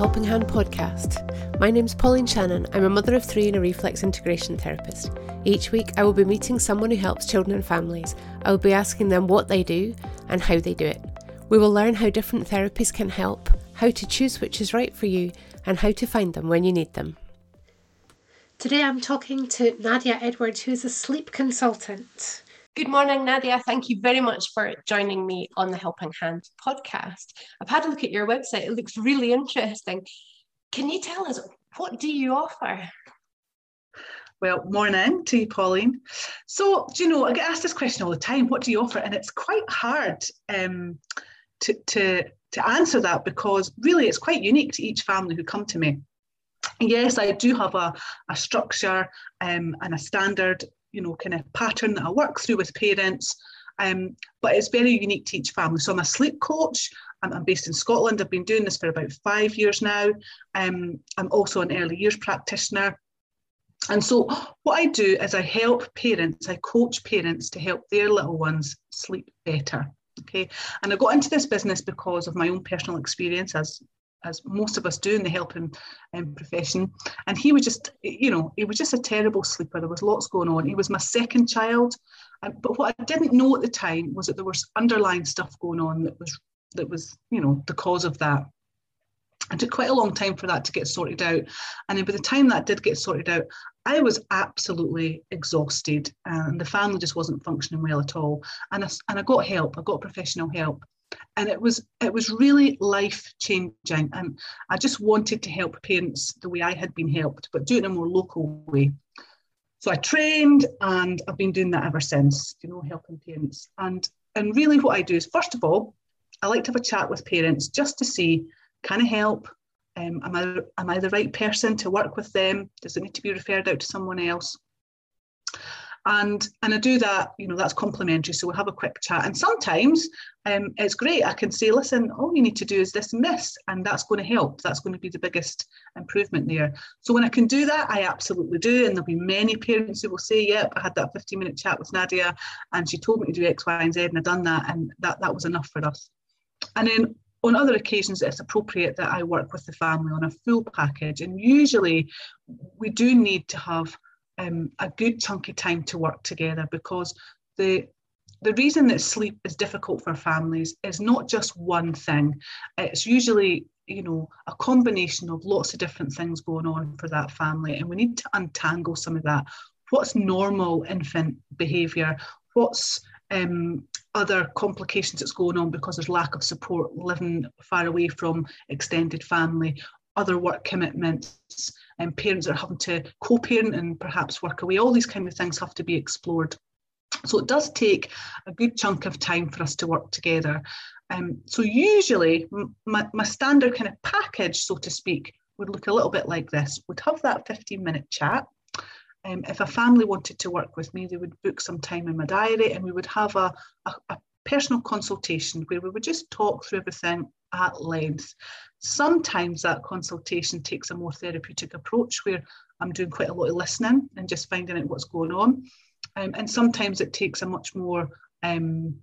Helping Hand podcast. My name's Pauline Shannon. I'm a mother of three and a reflex integration therapist. Each week, I will be meeting someone who helps children and families. I will be asking them what they do and how they do it. We will learn how different therapies can help, how to choose which is right for you, and how to find them when you need them. Today, I'm talking to Nadia Edwards, who is a sleep consultant. Good morning, Nadia. Thank you very much for joining me on the Helping Hand podcast. I've had a look at your website, it looks really interesting. Can you tell us what do you offer? Well, morning to you, Pauline. So, do you know, I get asked this question all the time what do you offer? And it's quite hard um, to, to, to answer that because really it's quite unique to each family who come to me. Yes, I do have a, a structure um, and a standard you know, kind of pattern that I work through with parents. Um, but it's very unique to each family. So I'm a sleep coach. I'm, I'm, based in Scotland. I've been doing this for about five years now. Um, I'm also an early years practitioner. And so what I do is I help parents, I coach parents to help their little ones sleep better. Okay. And I got into this business because of my own personal experience as as most of us do in the helping um, profession. And he was just, you know, he was just a terrible sleeper. There was lots going on. He was my second child, um, but what I didn't know at the time was that there was underlying stuff going on that was that was, you know, the cause of that. It took quite a long time for that to get sorted out. And then by the time that did get sorted out, I was absolutely exhausted and the family just wasn't functioning well at all. And I, and I got help, I got professional help and it was it was really life changing and i just wanted to help parents the way i had been helped but do it in a more local way so i trained and i've been doing that ever since you know helping parents and and really what i do is first of all i like to have a chat with parents just to see can i help um, am, I, am I the right person to work with them? Does it need to be referred out to someone else? And and I do that. You know, that's complimentary. So we have a quick chat, and sometimes um, it's great. I can say, listen, all you need to do is this and this, and that's going to help. That's going to be the biggest improvement there. So when I can do that, I absolutely do, and there'll be many parents who will say, yep, I had that 15 minute chat with Nadia, and she told me to do X, Y, and Z, and I've done that, and that that was enough for us. And then on other occasions, it's appropriate that I work with the family on a full package. And usually, we do need to have um, a good chunk of time to work together because the the reason that sleep is difficult for families is not just one thing. It's usually you know a combination of lots of different things going on for that family, and we need to untangle some of that. What's normal infant behaviour? What's um, other complications that's going on because there's lack of support, living far away from extended family, other work commitments, and parents are having to co-parent and perhaps work away. All these kind of things have to be explored. So it does take a good chunk of time for us to work together. Um, so usually my, my standard kind of package, so to speak, would look a little bit like this. We'd have that 15 minute chat. Um, if a family wanted to work with me, they would book some time in my diary and we would have a, a, a personal consultation where we would just talk through everything at length. Sometimes that consultation takes a more therapeutic approach where I'm doing quite a lot of listening and just finding out what's going on. Um, and sometimes it takes a much more um,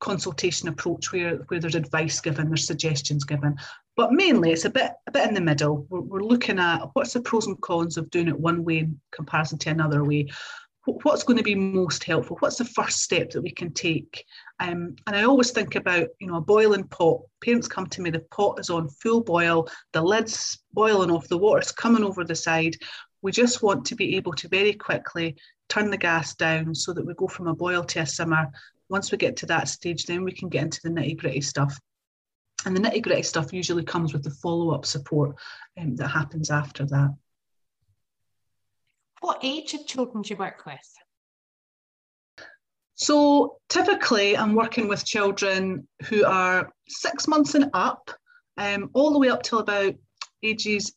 consultation approach where, where there's advice given, there's suggestions given. But mainly it's a bit a bit in the middle. We're, we're looking at what's the pros and cons of doing it one way in comparison to another way what's going to be most helpful? What's the first step that we can take? Um, and i always think about you know a boiling pot. Parents come to me the pot is on full boil the lid's boiling off the water's coming over the side. We just want to be able to very quickly turn the gas down so that we go from a boil to a simmer. Once we get to that stage then we can get into the nitty gritty stuff. And the nitty gritty stuff usually comes with the follow up support um, that happens after that what age of children do you work with? So typically, I'm working with children who are six months and up, um, all the way up till about ages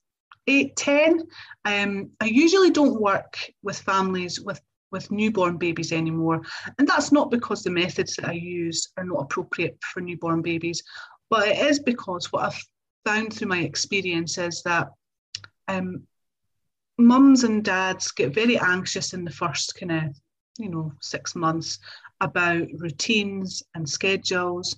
eight, 10. Um, I usually don't work with families with, with newborn babies anymore. And that's not because the methods that I use are not appropriate for newborn babies, but it is because what I've found through my experience is that um, mums and dads get very anxious in the first kind of, you know, six months about routines and schedules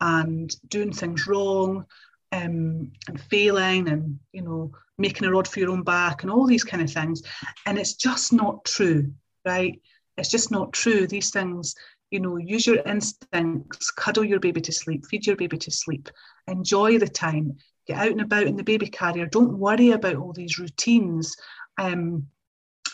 and doing things wrong um, and failing and you know making a rod for your own back and all these kind of things. And it's just not true right? It's just not true. These things you know use your instincts cuddle your baby to sleep feed your baby to sleep enjoy the time get out and about in the baby carrier don't worry about all these routines um,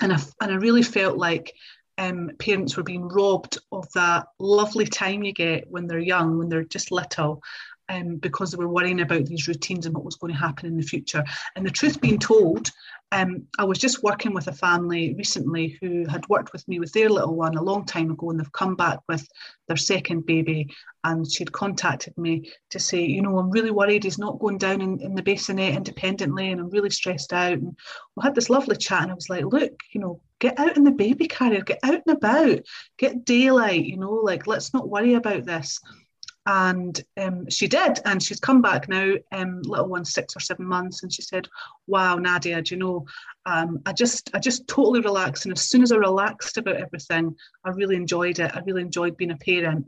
and I, and I really felt like um, parents were being robbed of that lovely time you get when they're young, when they're just little, um, because they were worrying about these routines and what was going to happen in the future. And the truth being told, um, I was just working with a family recently who had worked with me with their little one a long time ago, and they've come back with their second baby. And she'd contacted me to say, you know, I'm really worried he's not going down in, in the bassinet independently, and I'm really stressed out. And we had this lovely chat, and I was like, look, you know, get out in the baby carrier, get out and about, get daylight, you know, like let's not worry about this and um, she did and she's come back now um, little one six or seven months and she said wow nadia do you know um, i just i just totally relaxed and as soon as i relaxed about everything i really enjoyed it i really enjoyed being a parent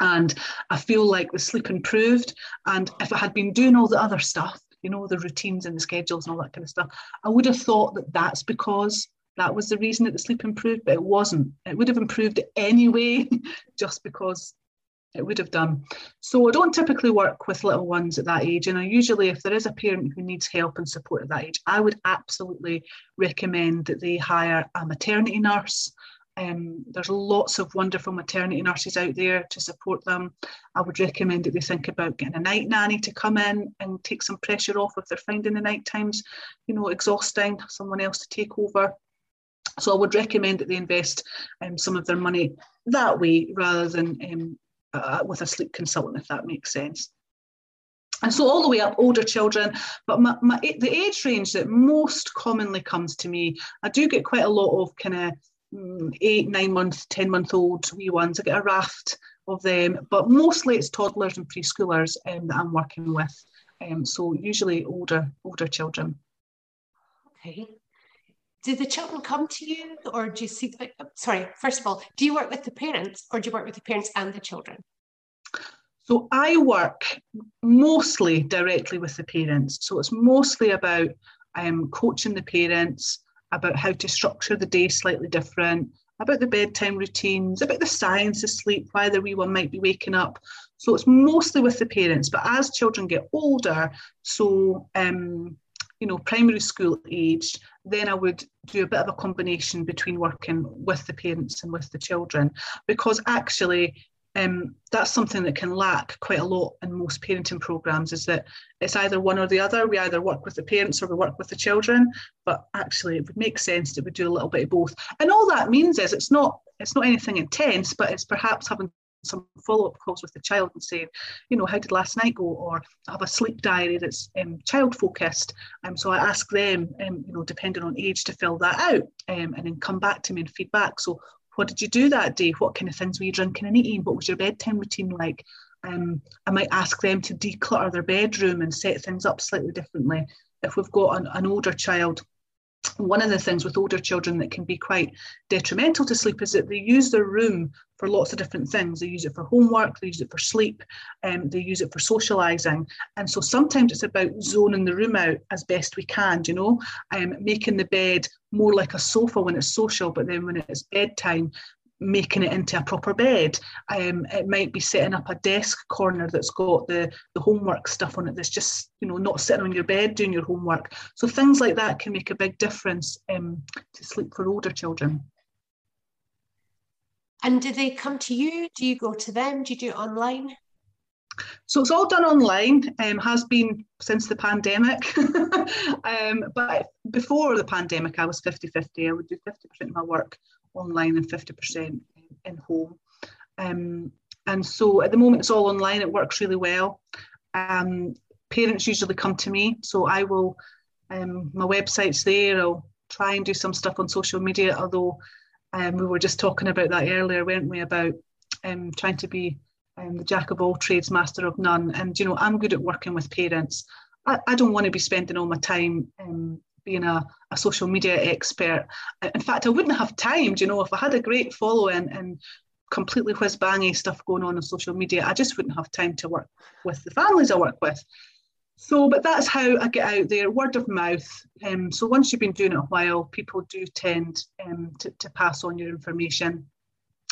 and i feel like the sleep improved and if i had been doing all the other stuff you know the routines and the schedules and all that kind of stuff i would have thought that that's because that was the reason that the sleep improved, but it wasn't. It would have improved anyway, just because it would have done. So I don't typically work with little ones at that age. And I usually, if there is a parent who needs help and support at that age, I would absolutely recommend that they hire a maternity nurse. Um, there's lots of wonderful maternity nurses out there to support them. I would recommend that they think about getting a night nanny to come in and take some pressure off if they're finding the night times, you know, exhausting, someone else to take over. So I would recommend that they invest um, some of their money that way rather than um, uh, with a sleep consultant, if that makes sense. And so all the way up, older children, but my, my, the age range that most commonly comes to me, I do get quite a lot of kind of mm, eight, nine month, 10 month old wee ones. I get a raft of them, but mostly it's toddlers and preschoolers um, that I'm working with. Um, so usually older, older children. Okay. Do the children come to you or do you see, sorry, first of all, do you work with the parents or do you work with the parents and the children? So I work mostly directly with the parents. So it's mostly about um, coaching the parents, about how to structure the day slightly different, about the bedtime routines, about the science of sleep, why the wee one might be waking up. So it's mostly with the parents. But as children get older, so um, you know, primary school aged, then I would do a bit of a combination between working with the parents and with the children, because actually um, that's something that can lack quite a lot in most parenting programs is that it's either one or the other. We either work with the parents or we work with the children, but actually it would make sense that we do a little bit of both. And all that means is it's not it's not anything intense, but it's perhaps having some follow-up calls with the child and saying, you know, how did last night go? Or I have a sleep diary that's um, child focused. Um, so I ask them, um, you know, depending on age, to fill that out um, and then come back to me and feedback. So what did you do that day? What kind of things were you drinking and eating? What was your bedtime routine like? Um, I might ask them to declutter their bedroom and set things up slightly differently. If we've got an, an older child one of the things with older children that can be quite detrimental to sleep is that they use their room for lots of different things. They use it for homework, they use it for sleep, um, they use it for socialising. And so sometimes it's about zoning the room out as best we can, you know, um, making the bed more like a sofa when it's social, but then when it's bedtime, making it into a proper bed. Um, it might be setting up a desk corner that's got the, the homework stuff on it that's just, you know, not sitting on your bed doing your homework. So things like that can make a big difference um, to sleep for older children. And do they come to you? Do you go to them? Do you do it online? So it's all done online, um, has been since the pandemic. um, but before the pandemic, I was 50 50. I would do 50% of my work online and 50% in home. Um, and so at the moment it's all online, it works really well. Um, parents usually come to me, so I will, um, my website's there, I'll try and do some stuff on social media, although um, we were just talking about that earlier, weren't we, about um, trying to be um, the jack of all trades, master of none. And, you know, I'm good at working with parents. I, I don't want to be spending all my time being a, a social media expert. In fact, I wouldn't have time, you know, if I had a great following and completely whiz bangy stuff going on on social media, I just wouldn't have time to work with the families I work with. So, but that's how I get out there, word of mouth. Um, so once you've been doing it a while, people do tend um, to, to pass on your information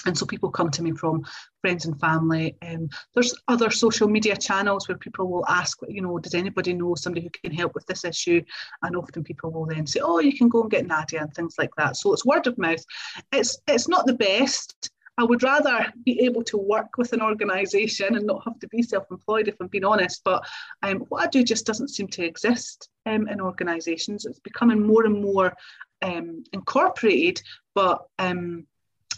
and so people come to me from friends and family. Um, there's other social media channels where people will ask, you know, does anybody know somebody who can help with this issue? And often people will then say, oh, you can go and get Nadia and things like that. So it's word of mouth. It's it's not the best. I would rather be able to work with an organisation and not have to be self-employed, if I'm being honest. But um, what I do just doesn't seem to exist um, in organisations. It's becoming more and more um, incorporated, but um,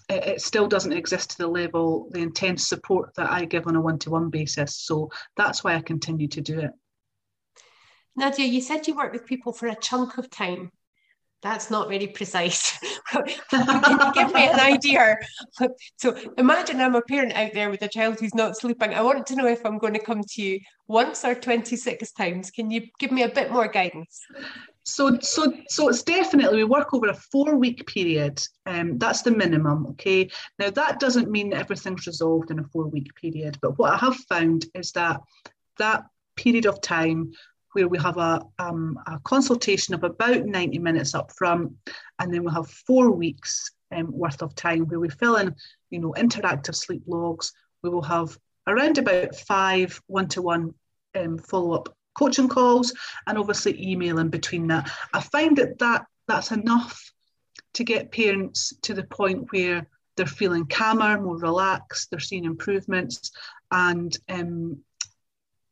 it, still doesn't exist to the level, the intense support that I give on a one to one basis. So that's why I continue to do it. Nadia, you said you work with people for a chunk of time. That's not very precise. Can you give me an idea? So imagine I'm a parent out there with a child who's not sleeping. I want to know if I'm going to come to you once or 26 times. Can you give me a bit more guidance? So, so, so it's definitely we work over a four-week period. Um, that's the minimum. Okay. Now that doesn't mean that everything's resolved in a four-week period, but what I have found is that that period of time where we have a, um, a consultation of about 90 minutes up front, and then we'll have four weeks um, worth of time where we fill in, you know, interactive sleep logs. We will have around about five one-to-one um, follow-up coaching calls and obviously email in between that. I find that, that that's enough to get parents to the point where they're feeling calmer, more relaxed, they're seeing improvements, and um,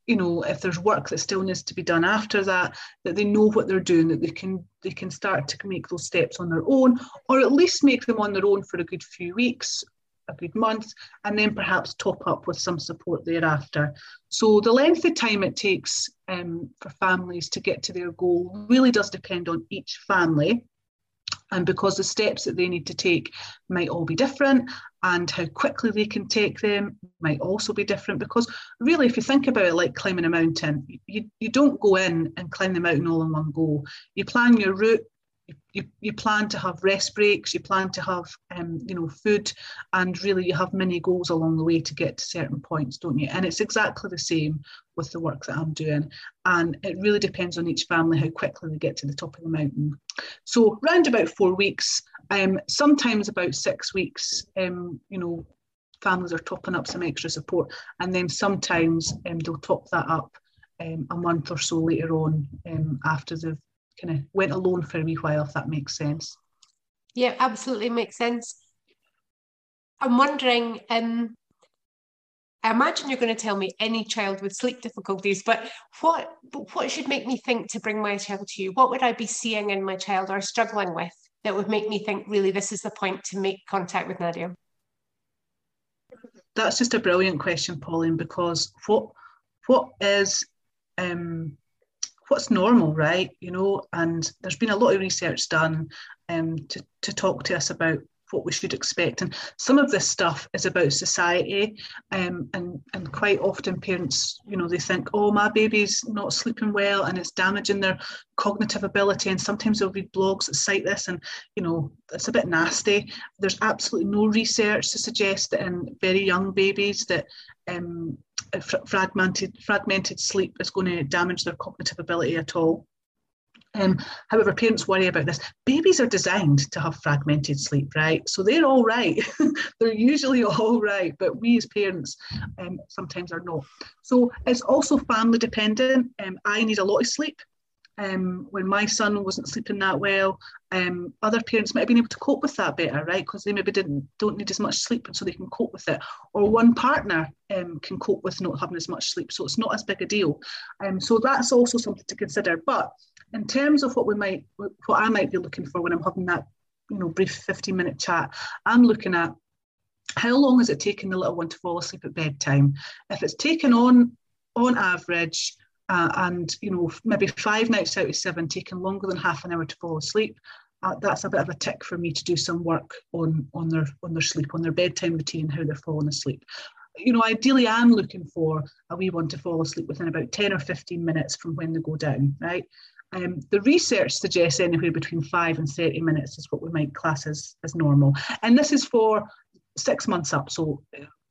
you know if there's work that still needs to be done after that, that they know what they're doing, that they can they can start to make those steps on their own, or at least make them on their own for a good few weeks, a good month, and then perhaps top up with some support thereafter. So the length of time it takes um, for families to get to their goal really does depend on each family. And because the steps that they need to take might all be different, and how quickly they can take them might also be different. Because really, if you think about it like climbing a mountain, you, you don't go in and climb the mountain all in one go. You plan your route, you, you plan to have rest breaks, you plan to have um, you know food, and really you have many goals along the way to get to certain points, don't you? And it's exactly the same with the work that I'm doing, and it really depends on each family how quickly they get to the top of the mountain. So round about four weeks, um, sometimes about six weeks, um, you know, families are topping up some extra support, and then sometimes um, they'll top that up um, a month or so later on um, after they've kind of went alone for a wee while, if that makes sense. Yeah, absolutely makes sense. I'm wondering, um, I imagine you're going to tell me any child with sleep difficulties, but what what should make me think to bring my child to you? What would I be seeing in my child or struggling with that would make me think really this is the point to make contact with Nadia? That's just a brilliant question, Pauline, because what what is um, what's normal, right? You know, and there's been a lot of research done um, to, to talk to us about what we should expect. And some of this stuff is about society. Um, and, and quite often parents, you know, they think, oh, my baby's not sleeping well and it's damaging their cognitive ability. And sometimes they'll read blogs that cite this and, you know, it's a bit nasty. There's absolutely no research to suggest that in very young babies that um, fragmented fragmented sleep is going to damage their cognitive ability at all. Um, however, parents worry about this. Babies are designed to have fragmented sleep, right? So they're all right. they're usually all right, but we as parents um, sometimes are not. So it's also family dependent. Um, I need a lot of sleep um, when my son wasn't sleeping that well, um, other parents might have been able to cope with that better, right? Because they maybe didn't don't need as much sleep, and so they can cope with it. Or one partner um, can cope with not having as much sleep, so it's not as big a deal. Um, so that's also something to consider. But in terms of what we might, what I might be looking for when I'm having that, you know, brief 15 minute chat, I'm looking at how long is it taking the little one to fall asleep at bedtime? If it's taken on on average uh, and you know maybe five nights out of seven taking longer than half an hour to fall asleep uh, that's a bit of a tick for me to do some work on on their on their sleep on their bedtime routine how they're falling asleep. You know ideally i'm looking for a wee one to fall asleep within about 10 or 15 minutes from when they go down right? Um, the research suggests anywhere between 5 and 30 minutes is what we might class as, as normal. And this is for six months up so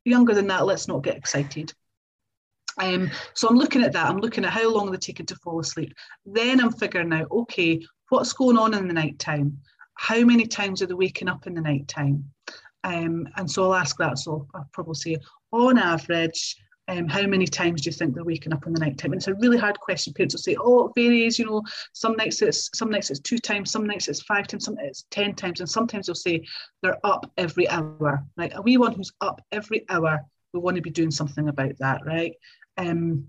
younger than that let's not get excited Um, so I'm looking at that. I'm looking at how long they're taking to fall asleep. Then I'm figuring out, okay, what's going on in the night time? How many times are they waking up in the night time? Um, and so I'll ask that. So I'll probably say, on average, um, how many times do you think they're waking up in the night time? And it's a really hard question. Parents will say, oh, it varies, you know, some nights it's some nights it's two times, some nights it's five times, some it's ten times, and sometimes they'll say they're up every hour. Like a wee one who's up every hour, we want to be doing something about that, right? Um,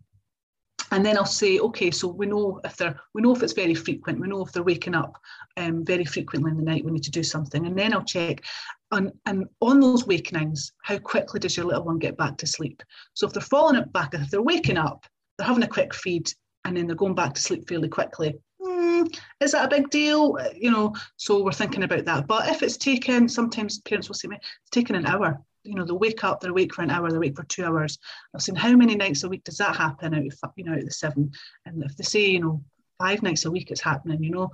and then I'll say, okay, so we know if they're, we know if it's very frequent, we know if they're waking up um, very frequently in the night, we need to do something. And then I'll check, on, and on those wakenings, how quickly does your little one get back to sleep? So if they're falling back, if they're waking up, they're having a quick feed, and then they're going back to sleep fairly quickly. Mm, is that a big deal? You know, so we're thinking about that. But if it's taken, sometimes parents will say, it's taken an hour you know, they'll wake up, they're awake for an hour, they're awake for two hours. I've seen how many nights a week does that happen out of, you know, out of the seven? And if they say, you know, five nights a week it's happening, you know,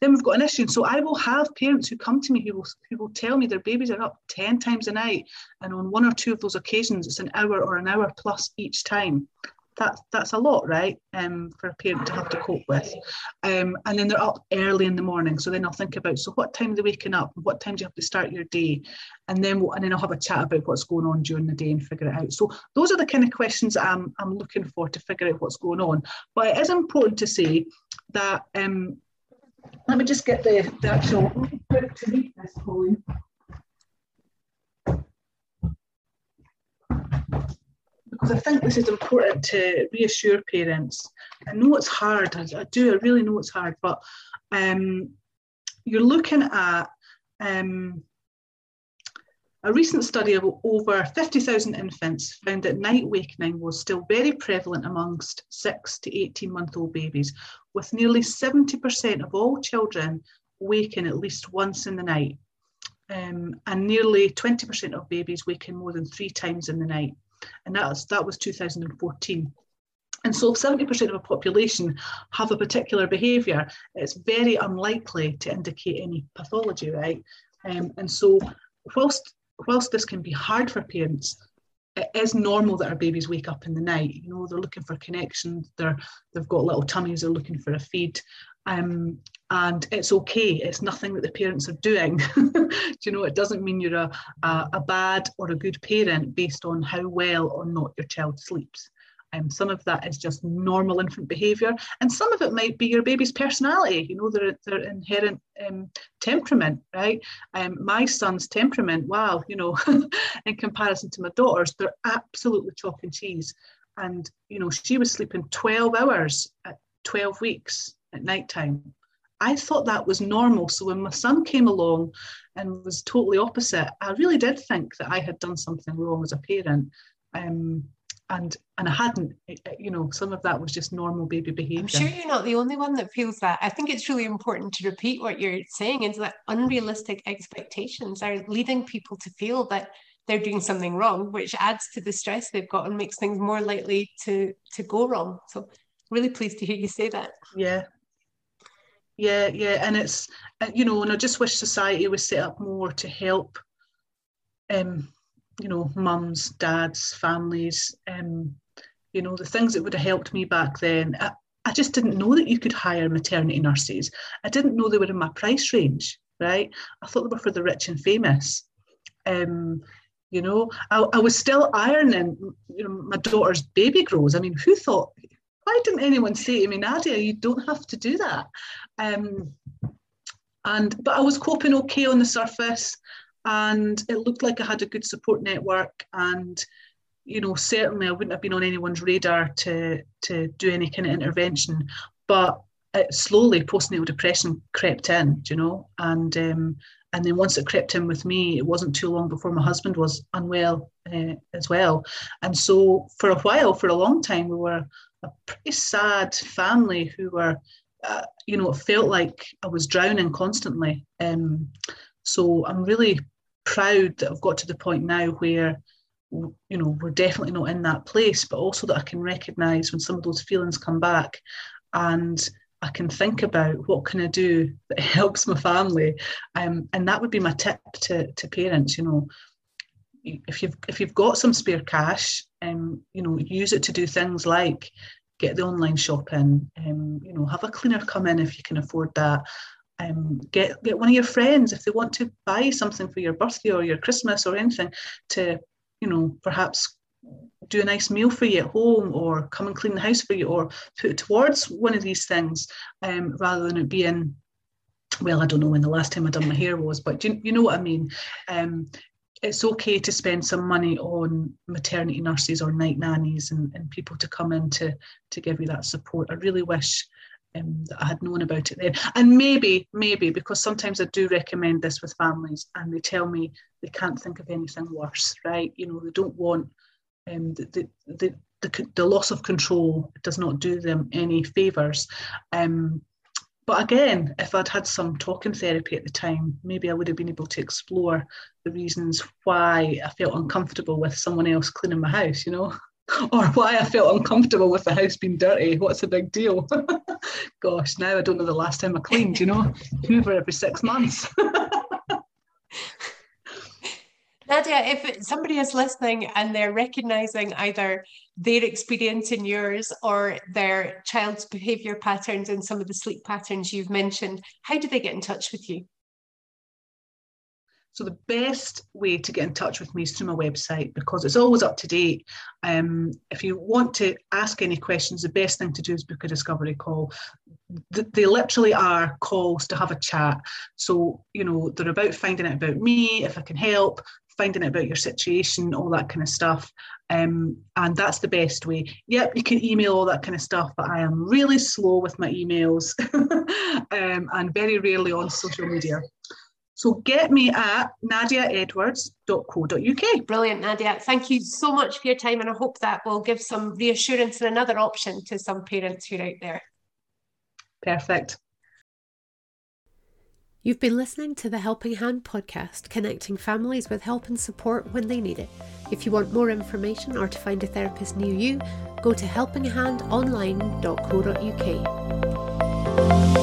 then we've got an issue. So I will have parents who come to me who will who will tell me their babies are up 10 times a night. And on one or two of those occasions, it's an hour or an hour plus each time that's that's a lot, right? Um, for a parent to have to cope with. Um, and then they're up early in the morning, so then I'll think about so what time are they waking up? What time do you have to start your day? And then and then I'll have a chat about what's going on during the day and figure it out. So those are the kind of questions I'm I'm looking for to figure out what's going on. But it is important to say that um, let me just get the, the actual to read this, Pauline. Because I think this is important to reassure parents. I know it's hard, I, I do, I really know it's hard, but um, you're looking at um, a recent study of over 50,000 infants found that night wakening was still very prevalent amongst 6 to 18 month old babies, with nearly 70% of all children waking at least once in the night. Um, and nearly 20% of babies waking more than three times in the night and that was, that was 2014. And so, if 70% of a population have a particular behaviour, it's very unlikely to indicate any pathology, right? Um, and so, whilst whilst this can be hard for parents, it is normal that our babies wake up in the night. You know, they're looking for connection. They're they've got little tummies. They're looking for a feed, um, and it's okay. It's nothing that the parents are doing. you know, it doesn't mean you're a, a, a, bad or a good parent based on how well or not your child sleeps. Um, some of that is just normal infant behaviour, and some of it might be your baby's personality. You know, their their inherent um, temperament, right? Um, my son's temperament, wow, you know, in comparison to my daughter's, they're absolutely chalk and cheese. And you know, she was sleeping 12 hours at 12 weeks at night time. I thought that was normal. So when my son came along and was totally opposite, I really did think that I had done something wrong as a parent. Um, and and I hadn't, you know, some of that was just normal baby behavior. I'm sure you're not the only one that feels that. I think it's really important to repeat what you're saying is that unrealistic expectations are leading people to feel that they're doing something wrong, which adds to the stress they've got and makes things more likely to to go wrong. So really pleased to hear you say that. Yeah, yeah, yeah, and it's uh, you know, and I just wish society was set up more to help, um, you know, mums, dads, families, um, you know, the things that would have helped me back then. I, I just didn't know that you could hire maternity nurses. I didn't know they were in my price range, right? I thought they were for the rich and famous. Um, you know, I, I was still ironing, you know, my daughter's baby grows. I mean, who thought why didn't anyone say to me, Nadia, you don't have to do that? Um, and but I was coping okay on the surface, and it looked like I had a good support network, and you know certainly I wouldn't have been on anyone's radar to to do any kind of intervention, but it slowly postnatal depression crept in, you know, and um, and then once it crept in with me, it wasn't too long before my husband was unwell uh, as well, and so for a while, for a long time, we were a pretty sad family who were, uh, you know, it felt like I was drowning constantly. Um, so I'm really proud that I've got to the point now where, you know, we're definitely not in that place, but also that I can recognise when some of those feelings come back and I can think about what can I do that helps my family. Um, and that would be my tip to, to parents, you know, if you've if you've got some spare cash, Um, you know, use it to do things like get the online shopping, um, you know, have a cleaner come in if you can afford that. Um, get get one of your friends if they want to buy something for your birthday or your Christmas or anything to, you know, perhaps do a nice meal for you at home or come and clean the house for you or put it towards one of these things um, rather than it being well, I don't know when the last time I done my hair was, but you, you know what I mean. Um, it's okay to spend some money on maternity nurses or night nannies and, and people to come in to, to give you that support. I really wish um, that I had known about it then. And maybe, maybe, because sometimes I do recommend this with families and they tell me they can't think of anything worse, right? You know, they don't want um, the, the, the, the, loss of control does not do them any favours. Um, but again, if I'd had some talking therapy at the time, maybe I would have been able to explore the reasons why I felt uncomfortable with someone else cleaning my house, you know, or why I felt uncomfortable with the house being dirty. What's the big deal? Gosh, now I don't know the last time I cleaned, you know, Hoover every six months. Nadia, if somebody is listening and they're recognizing either their experience in yours or their child's behavior patterns and some of the sleep patterns you've mentioned, how do they get in touch with you? So the best way to get in touch with me is through my website because it's always up to date. Um, if you want to ask any questions, the best thing to do is book a discovery call. They literally are calls to have a chat. So, you know, they're about finding out about me, if I can help, finding out about your situation, all that kind of stuff. Um, and that's the best way. Yep, you can email all that kind of stuff, but I am really slow with my emails um, and very rarely on social media. So get me at nadiaedwards.co.uk. Brilliant, Nadia. Thank you so much for your time, and I hope that will give some reassurance and another option to some parents who are out there. Perfect. You've been listening to the Helping Hand podcast, connecting families with help and support when they need it. If you want more information or to find a therapist near you, go to helpinghandonline.co.uk.